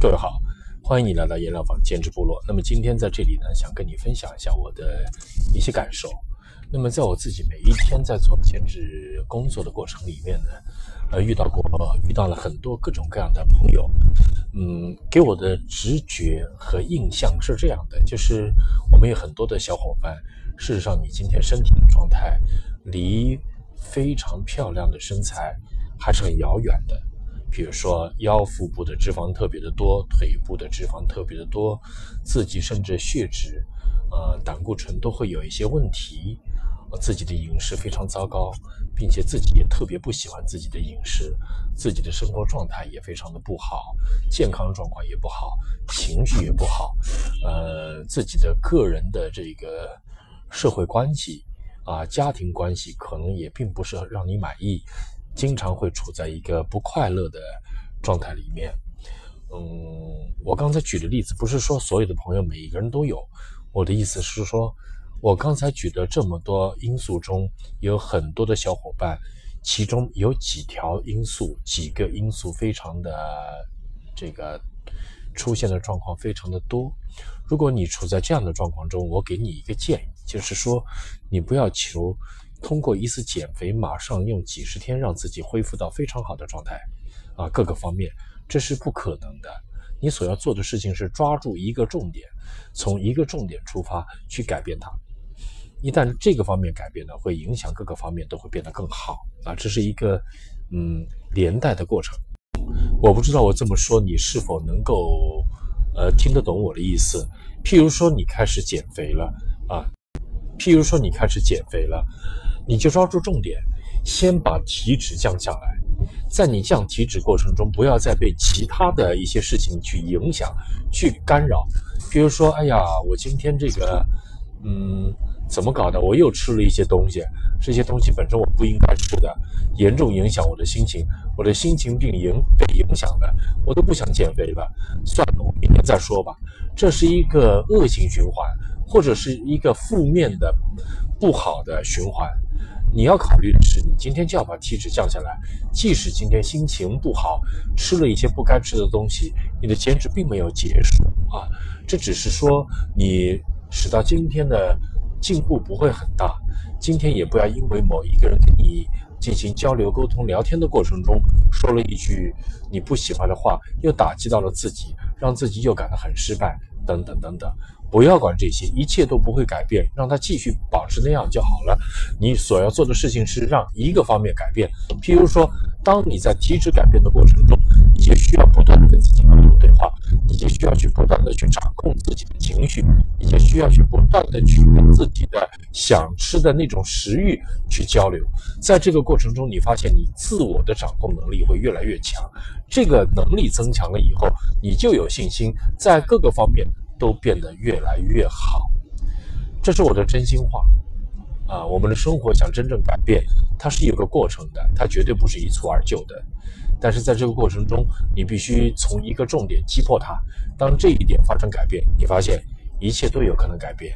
各位好，欢迎你来到颜料坊兼职部落。那么今天在这里呢，想跟你分享一下我的一些感受。那么在我自己每一天在做兼职工作的过程里面呢，呃，遇到过遇到了很多各种各样的朋友，嗯，给我的直觉和印象是这样的，就是我们有很多的小伙伴，事实上你今天身体的状态离非常漂亮的身材还是很遥远的。比如说腰腹部的脂肪特别的多，腿部的脂肪特别的多，自己甚至血脂、呃胆固醇都会有一些问题，自己的饮食非常糟糕，并且自己也特别不喜欢自己的饮食，自己的生活状态也非常的不好，健康状况也不好，情绪也不好，呃，自己的个人的这个社会关系啊，家庭关系可能也并不是让你满意。经常会处在一个不快乐的状态里面。嗯，我刚才举的例子不是说所有的朋友每一个人都有，我的意思是说，我刚才举的这么多因素中，有很多的小伙伴，其中有几条因素、几个因素非常的这个出现的状况非常的多。如果你处在这样的状况中，我给你一个建议，就是说，你不要求。通过一次减肥，马上用几十天让自己恢复到非常好的状态，啊，各个方面，这是不可能的。你所要做的事情是抓住一个重点，从一个重点出发去改变它。一旦这个方面改变呢，会影响各个方面都会变得更好啊，这是一个嗯连带的过程。我不知道我这么说你是否能够呃听得懂我的意思。譬如说你开始减肥了啊，譬如说你开始减肥了。你就抓住重点，先把体脂降下来。在你降体脂过程中，不要再被其他的一些事情去影响、去干扰。比如说，哎呀，我今天这个，嗯，怎么搞的？我又吃了一些东西，这些东西本身我不应该吃的，严重影响我的心情，我的心情病影被影响了，我都不想减肥了。算了，我明天再说吧。这是一个恶性循环，或者是一个负面的、不好的循环。你要考虑的是，你今天就要把体脂降下来。即使今天心情不好，吃了一些不该吃的东西，你的减脂并没有结束啊。这只是说你使到今天的进步不会很大。今天也不要因为某一个人跟你进行交流、沟通、聊天的过程中说了一句你不喜欢的话，又打击到了自己，让自己又感到很失败，等等等等。不要管这些，一切都不会改变，让它继续保持那样就好了。你所要做的事情是让一个方面改变，譬如说，当你在体质改变的过程中，你就需要不断的跟自己沟通对话，你就需要去不断的去掌控自己的情绪，你就需要去不断的去跟自己的想吃的那种食欲去交流。在这个过程中，你发现你自我的掌控能力会越来越强，这个能力增强了以后，你就有信心在各个方面。都变得越来越好，这是我的真心话啊！我们的生活想真正改变，它是有个过程的，它绝对不是一蹴而就的。但是在这个过程中，你必须从一个重点击破它。当这一点发生改变，你发现一切都有可能改变。